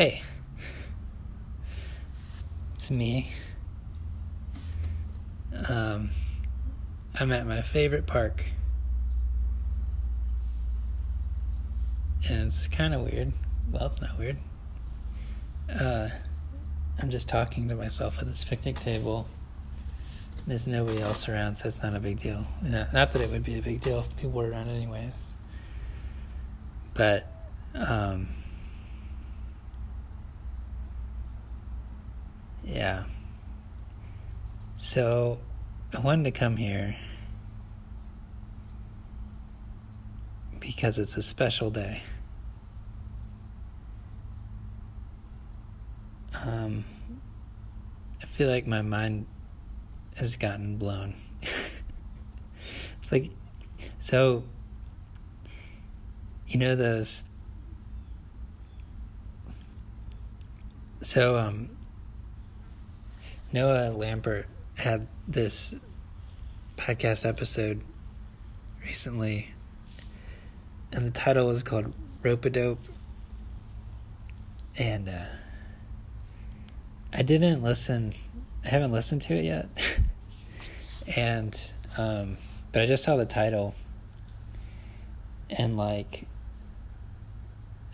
Hey, it's me. Um, I'm at my favorite park. And it's kind of weird. Well, it's not weird. Uh, I'm just talking to myself at this picnic table. There's nobody else around, so it's not a big deal. Not, not that it would be a big deal if people were around, anyways. But, um, yeah. So, I wanted to come here because it's a special day. Um, I feel like my mind has gotten blown. it's like, so, you know, those. So, um, Noah Lambert had this podcast episode recently, and the title was called Rope a Dope. And uh, I didn't listen, I haven't listened to it yet. and, um, but I just saw the title, and like,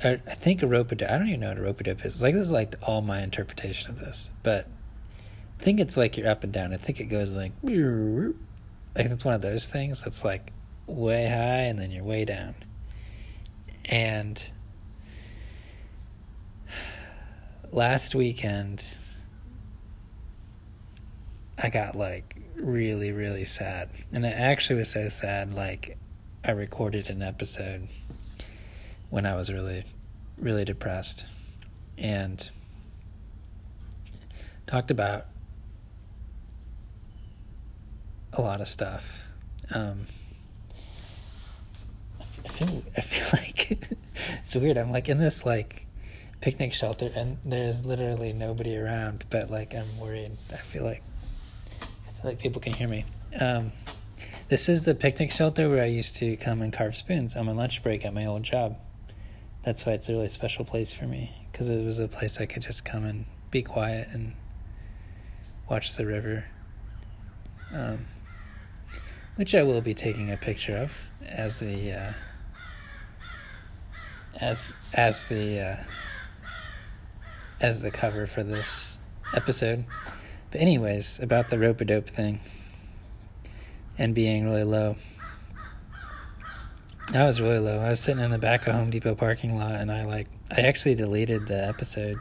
I think a rope a dope, I don't even know what a rope a dope is. Like, this is like all my interpretation of this, but I think it's like you're up and down. I think it goes like, like it's one of those things that's like way high and then you're way down. And last weekend, I got like really, really sad. And it actually was so sad, like, I recorded an episode when I was really, really depressed and talked about a lot of stuff. Um, I feel I feel like it's weird. I'm like in this like picnic shelter, and there's literally nobody around. But like I'm worried. I feel like I feel like people can hear me. Um, this is the picnic shelter where I used to come and carve spoons on my lunch break at my old job. That's why it's a really special place for me because it was a place I could just come and be quiet and watch the river. Um, which I will be taking a picture of as the uh, as as the uh, as the cover for this episode. But anyways, about the rope a dope thing and being really low. I was really low. I was sitting in the back of Home Depot parking lot and I like I actually deleted the episode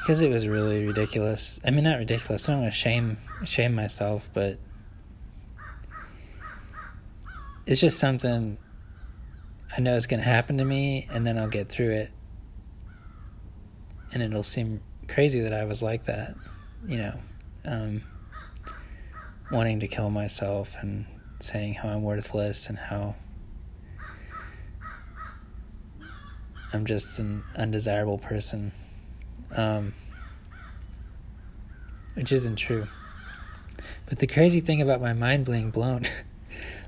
because it was really ridiculous. I mean, not ridiculous. I don't want to shame shame myself, but it's just something I know is going to happen to me, and then I'll get through it. And it'll seem crazy that I was like that, you know, um, wanting to kill myself and saying how I'm worthless and how I'm just an undesirable person, um, which isn't true. But the crazy thing about my mind being blown.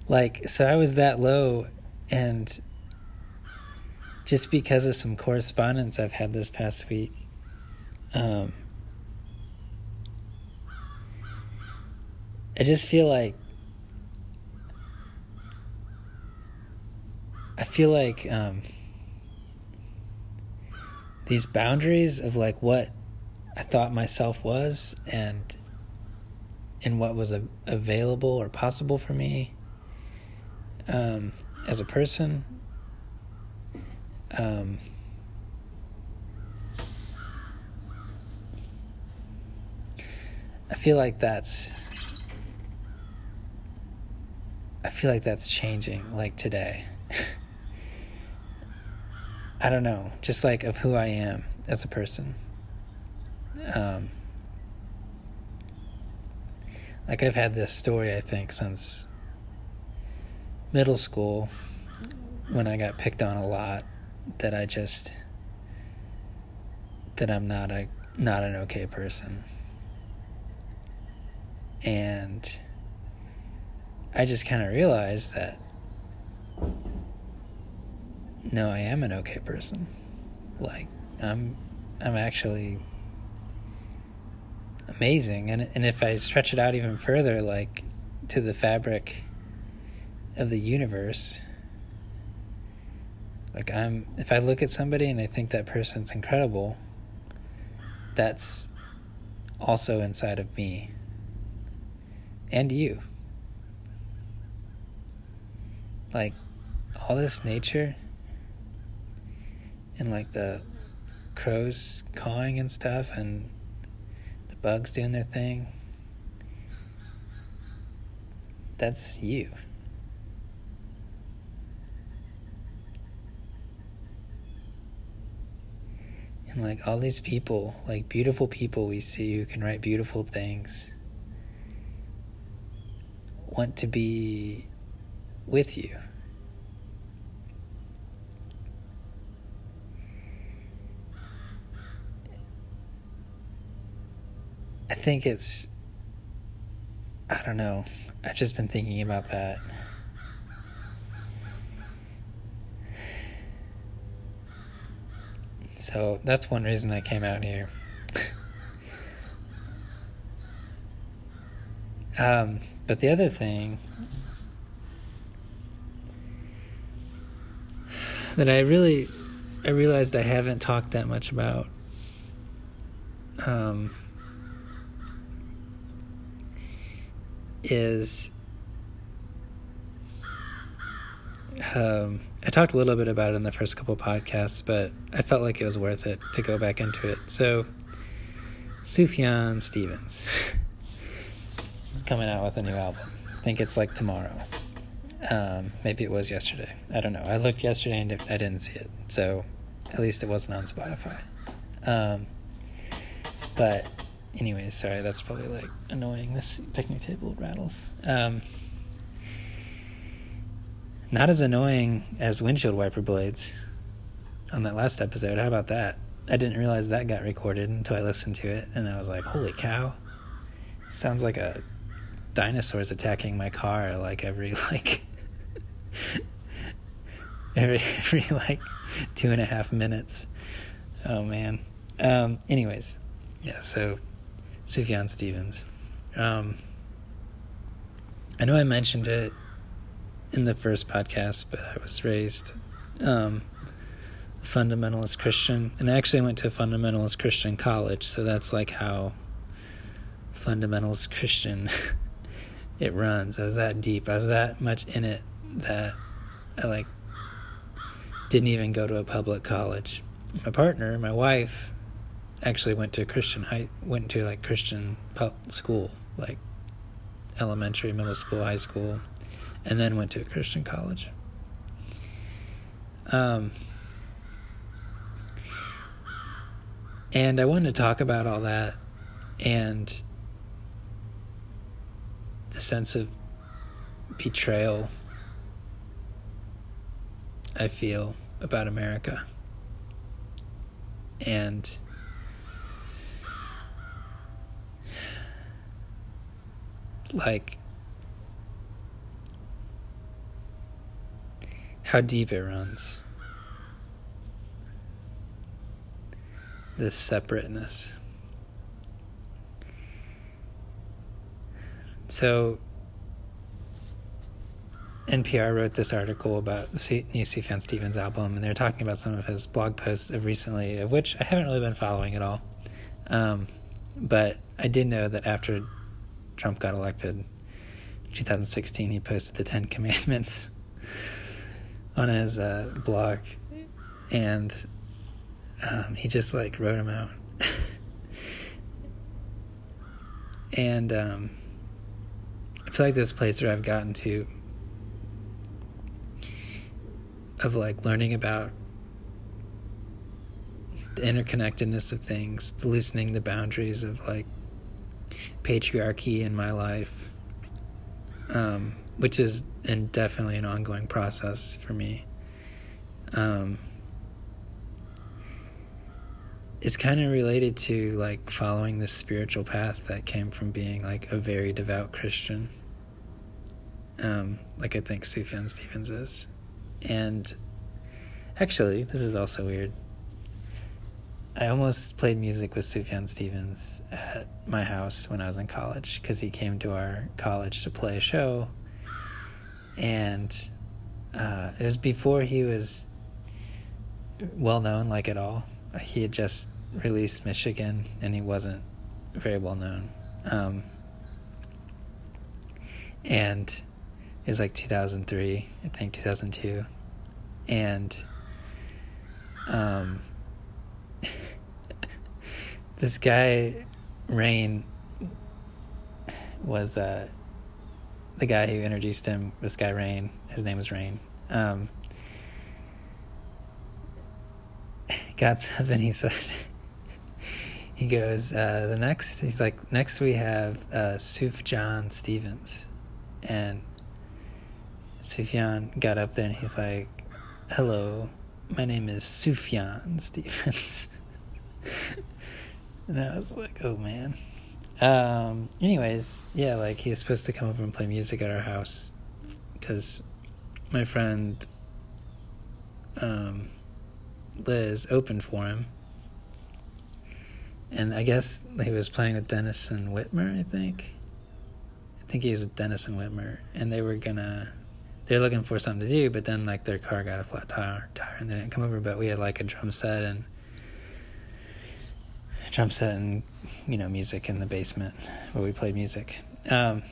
Like, so I was that low, and just because of some correspondence I've had this past week, um, I just feel like I feel like um, these boundaries of like what I thought myself was and and what was available or possible for me um, as a person. Um, I feel like that's. I feel like that's changing, like today. I don't know, just like of who I am as a person. Um, like I've had this story, I think, since middle school when I got picked on a lot that I just that I'm not a not an okay person. And I just kind of realized that no, I am an okay person. like I'm I'm actually amazing and and if I stretch it out even further like to the fabric of the universe like I'm if I look at somebody and I think that person's incredible that's also inside of me and you. Like all this nature and like the crows cawing and stuff and the bugs doing their thing that's you like all these people like beautiful people we see who can write beautiful things want to be with you I think it's, I don't know. I've just been thinking about that. So that's one reason I came out here. um, but the other thing that I really, I realized I haven't talked that much about. Um, is um, I talked a little bit about it in the first couple podcasts, but I felt like it was worth it to go back into it. So, Sufjan Stevens is coming out with a new album. I think it's like tomorrow. Um, maybe it was yesterday. I don't know. I looked yesterday and I didn't see it. So, at least it wasn't on Spotify. Um, but anyways, sorry, that's probably like annoying. This picnic table rattles. Not as annoying as windshield wiper blades on that last episode. How about that? I didn't realize that got recorded until I listened to it, and I was like, "Holy cow!" sounds like a dinosaur's attacking my car like every like every every like two and a half minutes. Oh man. Um, anyways, yeah. So Sufjan Stevens. Um, I know I mentioned it in the first podcast, but I was raised um, fundamentalist Christian, and I actually went to a fundamentalist Christian college, so that's like how fundamentalist Christian it runs. I was that deep. I was that much in it that I like didn't even go to a public college. My partner, my wife, actually went to Christian high went to like Christian school, like elementary, middle school, high school, and then went to a Christian college. Um, and I wanted to talk about all that and the sense of betrayal I feel about America. And like how deep it runs. This separateness. So, NPR wrote this article about new Sufjan Stevens album, and they're talking about some of his blog posts of recently, of which I haven't really been following at all. Um, but I did know that after Trump got elected, 2016, he posted the Ten Commandments on his uh, blog, and um, he just like wrote him out. and um, I feel like this place where I've gotten to of like learning about the interconnectedness of things, loosening the boundaries of like patriarchy in my life, um, which is and definitely an ongoing process for me. Um, it's kind of related to like following this spiritual path that came from being like a very devout Christian. Um, like I think Sufjan Stevens is. And actually, this is also weird. I almost played music with Sufjan Stevens at my house when I was in college because he came to our college to play a show. And uh, it was before he was well known, like at all. He had just released Michigan and he wasn't very well known. Um, and it was like 2003, I think 2002. And um, this guy, Rain, was uh, the guy who introduced him. This guy, Rain, his name was Rain. Um, got up and he said, he goes, uh, the next, he's like, next we have uh, Sufjan Stevens. And Sufjan got up there and he's like, hello, my name is Sufjan Stevens. and I was like, oh man. Um, anyways, yeah, like he's supposed to come over and play music at our house because my friend um, Liz opened for him and I guess he was playing with Denison Witmer. I think. I think he was with Denison Witmer, and they were gonna. They were looking for something to do, but then like their car got a flat tire, tire, and they didn't come over. But we had like a drum set and drum set and you know music in the basement where we play music. Um,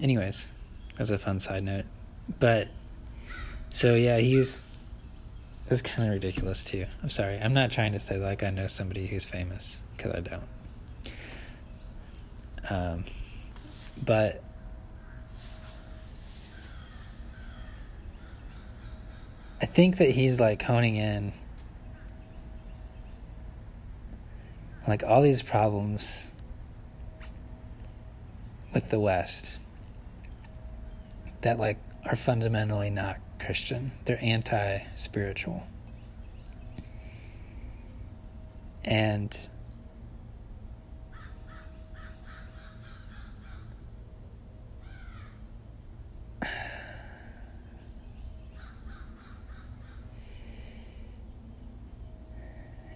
anyways, as a fun side note, but so yeah, he's it's kind of ridiculous too. I'm sorry. I'm not trying to say like I know somebody who's famous because I don't. Um, but I think that he's like honing in like all these problems with the West that like are fundamentally not Christian. They're anti spiritual. And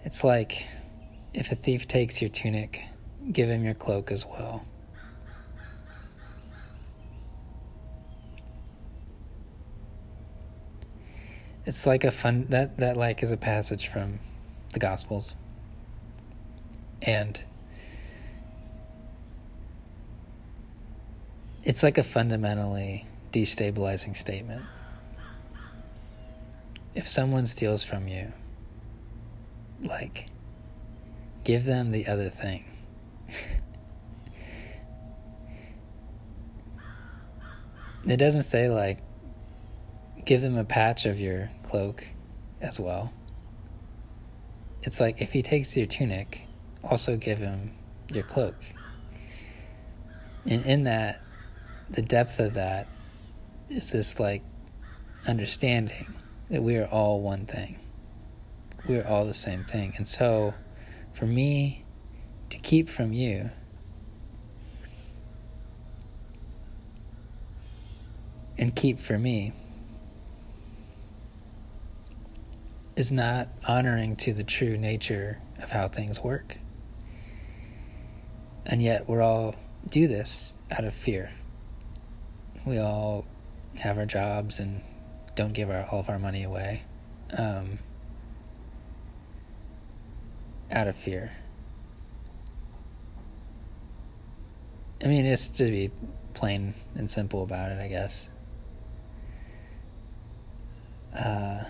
it's like if a thief takes your tunic, give him your cloak as well. it's like a fun that that like is a passage from the gospels and it's like a fundamentally destabilizing statement if someone steals from you like give them the other thing it doesn't say like give them a patch of your cloak as well. It's like if he takes your tunic, also give him your cloak. And in that, the depth of that is this like understanding that we are all one thing. We are all the same thing. And so for me to keep from you, and keep for me is not honoring to the true nature of how things work. And yet, we're all do this out of fear. We all have our jobs and don't give our, all of our money away um, out of fear. I mean, it's to be plain and simple about it, I guess. Uh,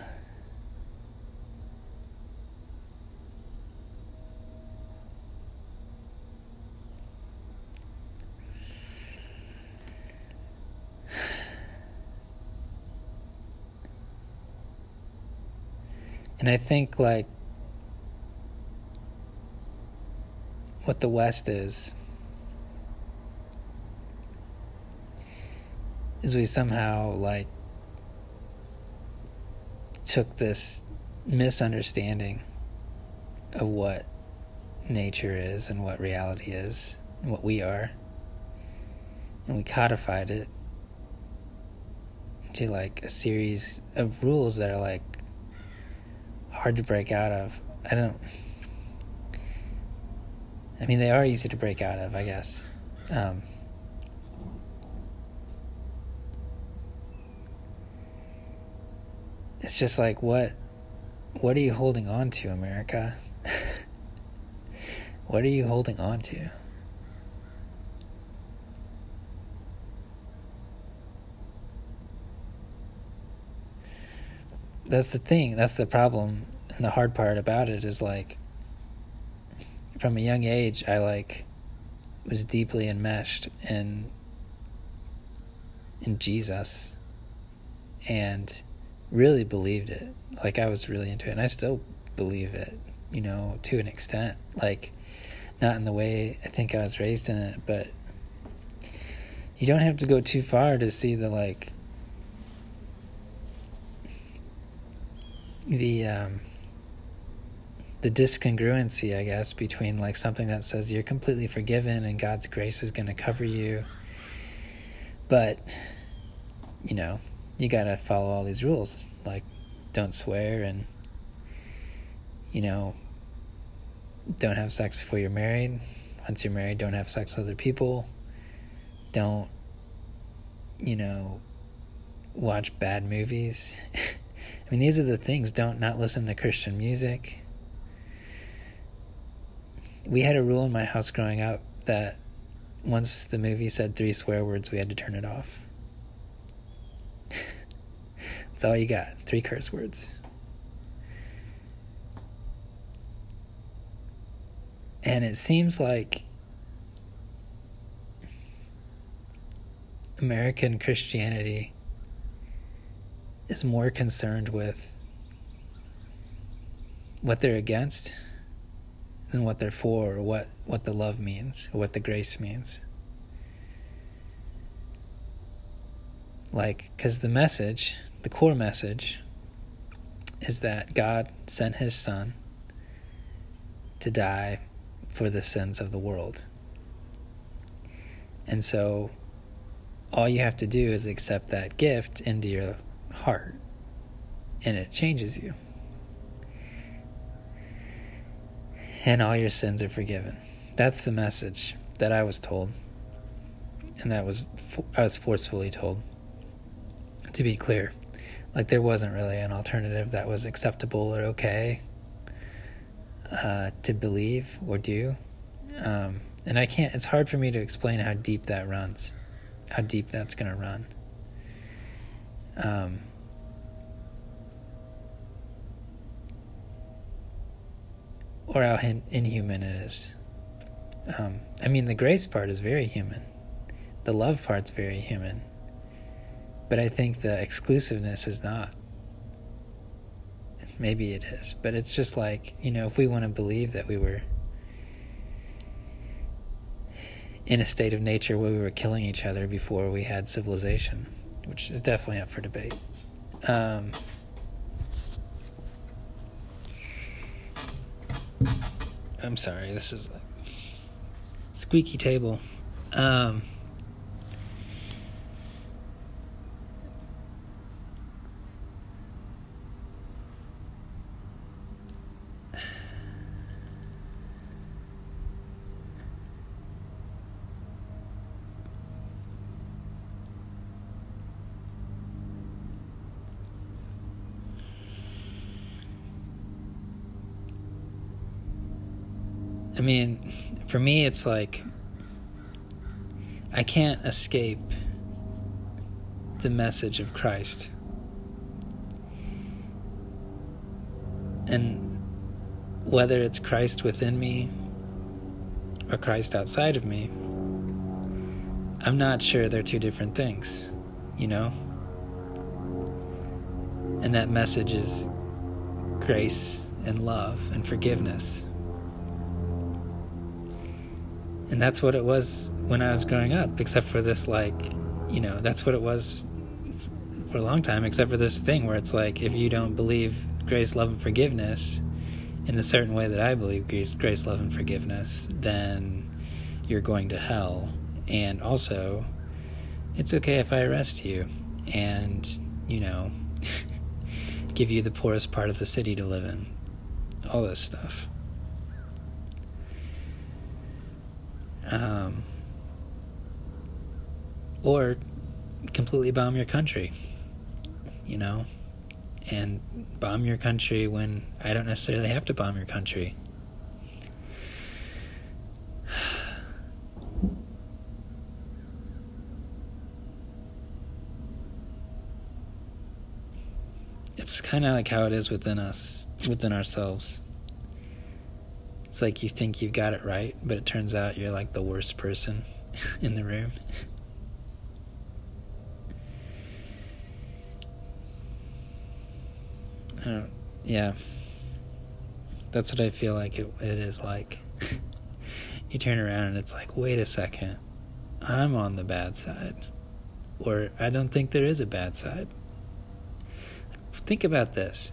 And I think like what the West is is we somehow like took this misunderstanding of what nature is and what reality is and what we are and we codified it into like a series of rules that are like hard to break out of. I don't. I mean, they are easy to break out of, I guess. Um, it's just like what what are you holding on to, America? what are you holding on to? That's the thing. That's the problem. And the hard part about it is like from a young age I like was deeply enmeshed in in Jesus and really believed it. Like I was really into it, and I still believe it. You know, to an extent. Like not in the way I think I was raised in it, but you don't have to go too far to see the like the um, the discongruency, I guess, between like something that says you're completely forgiven and God's grace is going to cover you, but you know you got to follow all these rules, like don't swear and you know don't have sex before you're married. Once you're married, don't have sex with other people. Don't you know watch bad movies. I mean, these are the things. Don't not listen to Christian music. We had a rule in my house growing up that once the movie said three swear words, we had to turn it off. That's all you got. Three curse words. And it seems like American Christianity is more concerned with what they're against than what they're for or what, what the love means or what the grace means. Like, because the message the core message is that God sent his son to die for the sins of the world. And so all you have to do is accept that gift into your heart, and it changes you. And all your sins are forgiven. That's the message that I was told, and that was I was forcefully told. To be clear, like there wasn't really an alternative that was acceptable or okay uh, to believe or do um, and i can't it's hard for me to explain how deep that runs how deep that's going to run um, or how in- inhuman it is um, i mean the grace part is very human the love part's very human but I think the exclusiveness is not. Maybe it is, but it's just like, you know, if we want to believe that we were in a state of nature where we were killing each other before we had civilization, which is definitely up for debate. Um, I'm sorry, this is squeaky table. Um, I mean, for me, it's like I can't escape the message of Christ. And whether it's Christ within me or Christ outside of me, I'm not sure they're two different things, you know? And that message is grace and love and forgiveness. And that's what it was when I was growing up, except for this, like, you know, that's what it was for a long time, except for this thing where it's like, if you don't believe grace, love, and forgiveness in the certain way that I believe grace, grace, love, and forgiveness, then you're going to hell. And also, it's okay if I arrest you and, you know, give you the poorest part of the city to live in. All this stuff. Um, or completely bomb your country, you know, and bomb your country when I don't necessarily have to bomb your country. It's kind of like how it is within us, within ourselves. It's like you think you've got it right, but it turns out you're like the worst person in the room. I don't, yeah. That's what I feel like it, it is like. you turn around and it's like, wait a second, I'm on the bad side. Or I don't think there is a bad side. Think about this.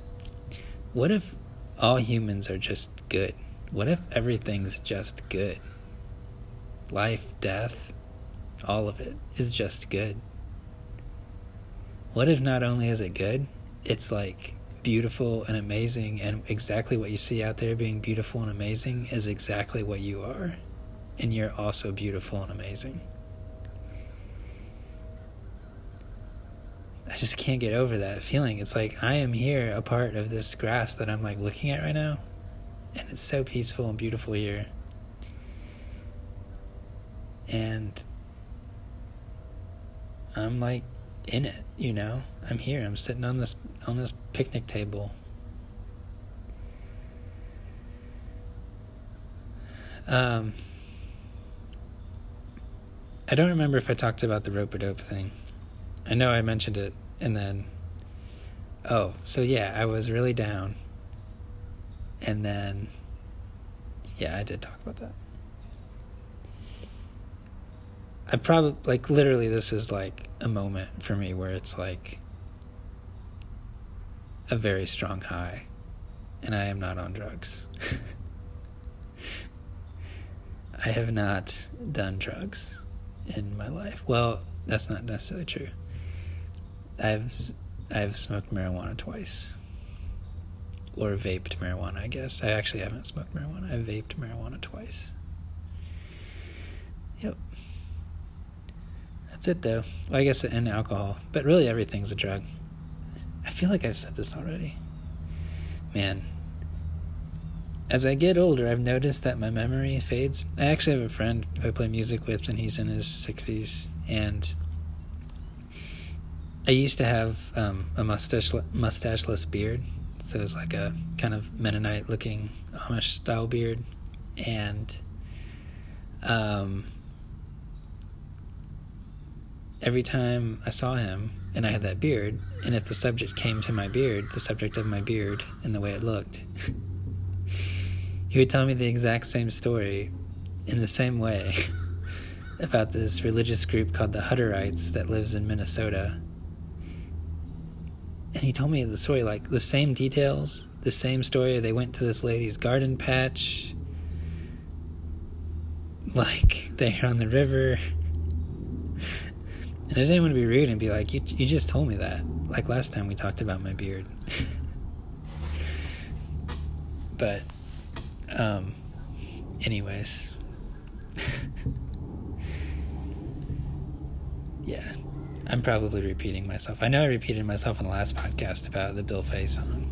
What if all humans are just good? What if everything's just good? Life, death, all of it is just good. What if not only is it good, it's like beautiful and amazing, and exactly what you see out there being beautiful and amazing is exactly what you are, and you're also beautiful and amazing. I just can't get over that feeling. It's like I am here, a part of this grass that I'm like looking at right now, and it's so peaceful and beautiful here. And I'm like in it, you know? I'm here. I'm sitting on this on this picnic table. Um I don't remember if I talked about the rope a dope thing. I know I mentioned it and then oh, so yeah, I was really down. And then yeah, I did talk about that. I probably like literally this is like a moment for me where it's like a very strong high and I am not on drugs. I have not done drugs in my life. Well, that's not necessarily true. I've I've smoked marijuana twice. Or vaped marijuana, I guess. I actually haven't smoked marijuana. I've vaped marijuana twice. Yep. That's it though. Well, I guess and alcohol, but really everything's a drug. I feel like I've said this already. Man, as I get older, I've noticed that my memory fades. I actually have a friend who I play music with, and he's in his 60s. And I used to have um, a mustache, mustacheless beard. So it's like a kind of Mennonite looking Amish style beard. And um, every time I saw him and I had that beard, and if the subject came to my beard, the subject of my beard and the way it looked, he would tell me the exact same story in the same way about this religious group called the Hutterites that lives in Minnesota. And he told me the story, like the same details, the same story. They went to this lady's garden patch, like they're on the river and I didn't want to be rude and be like, you, you just told me that. Like last time we talked about my beard. but, um, anyways. yeah, I'm probably repeating myself. I know I repeated myself in the last podcast about the Bill Fay song.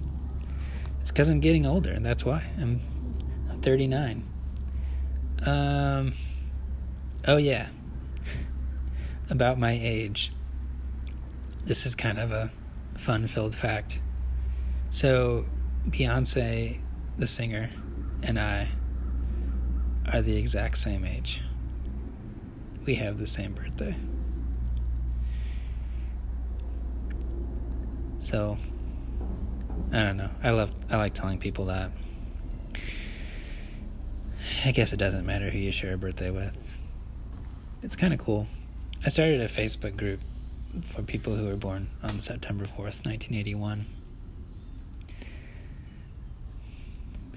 It's because I'm getting older, and that's why. I'm, I'm 39. Um, oh, yeah about my age. This is kind of a fun filled fact. So, Beyonce, the singer, and I are the exact same age. We have the same birthday. So, I don't know. I love I like telling people that. I guess it doesn't matter who you share a birthday with. It's kind of cool. I started a Facebook group for people who were born on September 4th, 1981.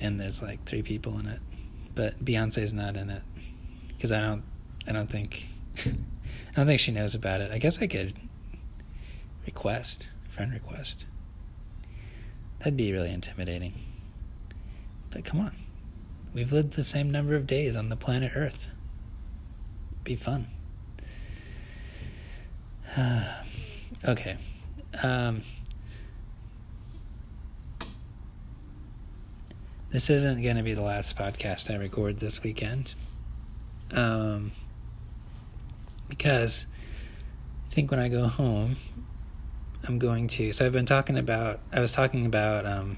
And there's like three people in it. But Beyonce's not in it cuz I don't I don't think I don't think she knows about it. I guess I could request, friend request. That'd be really intimidating. But come on. We've lived the same number of days on the planet Earth. be fun. okay. Um, this isn't going to be the last podcast I record this weekend. Um, because I think when I go home, I'm going to. So I've been talking about. I was talking about um,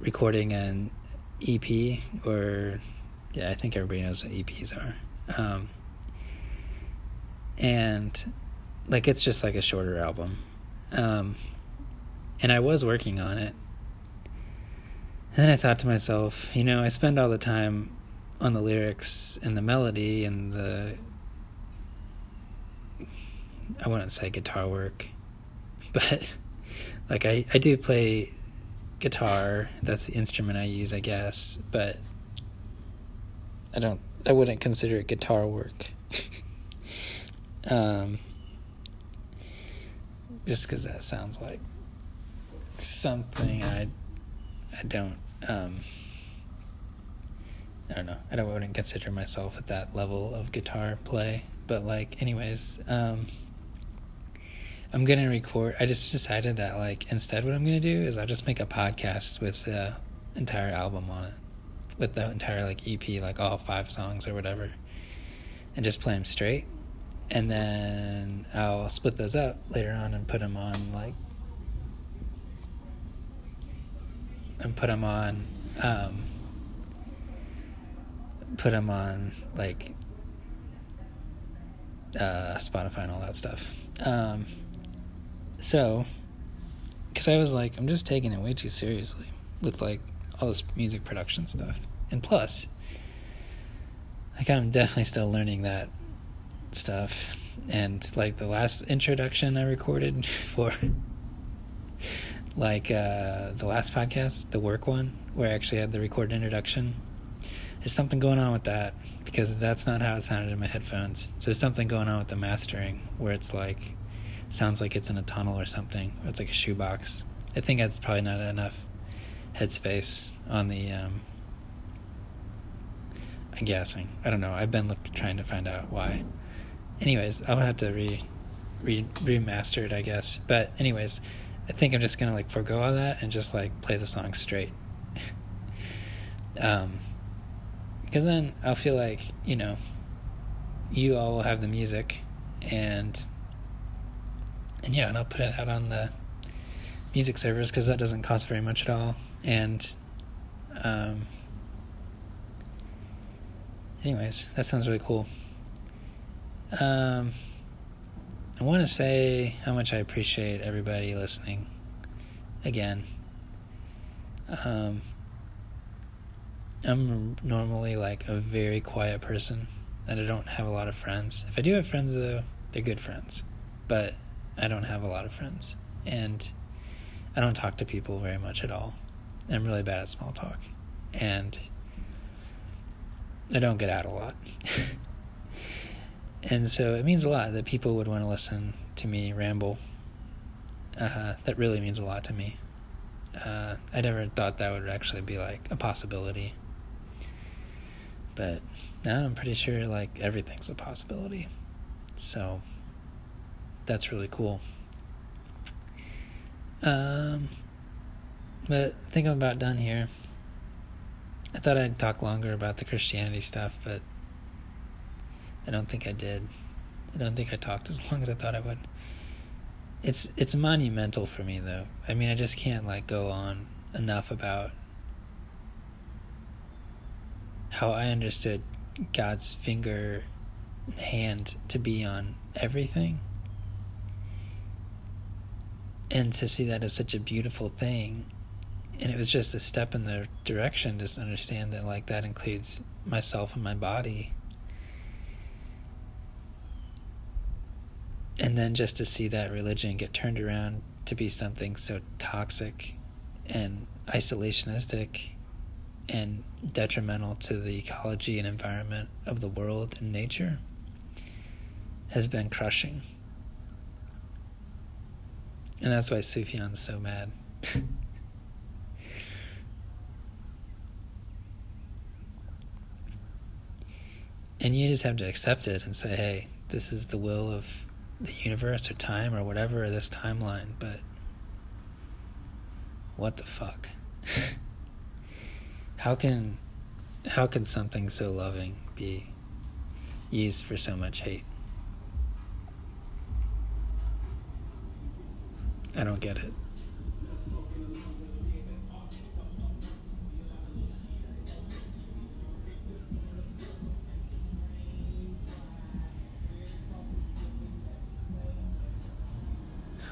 recording an EP, or yeah, I think everybody knows what EPs are. Um, and like it's just like a shorter album. Um, and I was working on it. And then I thought to myself, you know, I spend all the time on the lyrics and the melody and the I wouldn't say guitar work, but like I, I do play guitar. That's the instrument I use, I guess, but I don't I wouldn't consider it guitar work. um just cuz that sounds like something I I don't um I don't know. I don't wouldn't consider myself at that level of guitar play, but like anyways, um I'm gonna record. I just decided that like instead, what I'm gonna do is I'll just make a podcast with the entire album on it, with the entire like EP, like all five songs or whatever, and just play them straight. And then I'll split those up later on and put them on like and put them on um, put them on like uh, Spotify and all that stuff. Um, so, because I was like, I'm just taking it way too seriously with like all this music production stuff. And plus, like, I'm definitely still learning that stuff. And like the last introduction I recorded for like uh, the last podcast, the work one, where I actually had the recorded introduction. There's something going on with that because that's not how it sounded in my headphones. So there's something going on with the mastering where it's like sounds like it's in a tunnel or something. It's like a shoebox. I think that's probably not enough headspace on the. Um, I'm guessing. I don't know. I've been look, trying to find out why. Anyways, I'll have to re, re remaster it, I guess. But anyways, I think I'm just gonna like forego all that and just like play the song straight. um, because then I'll feel like you know, you all will have the music, and and yeah, and I'll put it out on the music servers because that doesn't cost very much at all. And um, anyways, that sounds really cool. Um, I want to say how much I appreciate everybody listening. Again, um, I'm normally like a very quiet person, and I don't have a lot of friends. If I do have friends, though, they're good friends. But I don't have a lot of friends, and I don't talk to people very much at all. I'm really bad at small talk, and I don't get out a lot. and so it means a lot that people would want to listen to me ramble. Uh, that really means a lot to me. Uh, I never thought that would actually be like a possibility. But now I'm pretty sure like everything's a possibility. So that's really cool. Um, but I think I'm about done here. I thought I'd talk longer about the Christianity stuff, but I don't think I did. I don't think I talked as long as I thought I would. It's it's monumental for me though. I mean, I just can't like go on enough about how I understood God's finger hand to be on everything and to see that as such a beautiful thing. And it was just a step in the direction just understand that like that includes myself and my body. And then just to see that religion get turned around to be something so toxic and isolationistic and detrimental to the ecology and environment of the world and nature has been crushing and that's why Sufjan's so mad. and you just have to accept it and say, hey, this is the will of the universe or time or whatever, or this timeline, but what the fuck? how can how can something so loving be used for so much hate? I don't get it.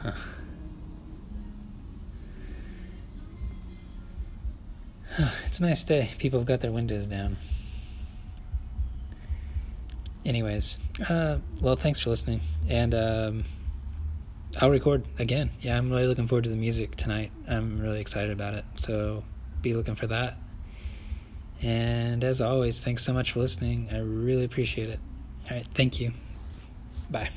it's a nice day. People have got their windows down. Anyways, uh, well, thanks for listening. And um, I'll record again. Yeah, I'm really looking forward to the music tonight. I'm really excited about it. So be looking for that. And as always, thanks so much for listening. I really appreciate it. All right, thank you. Bye.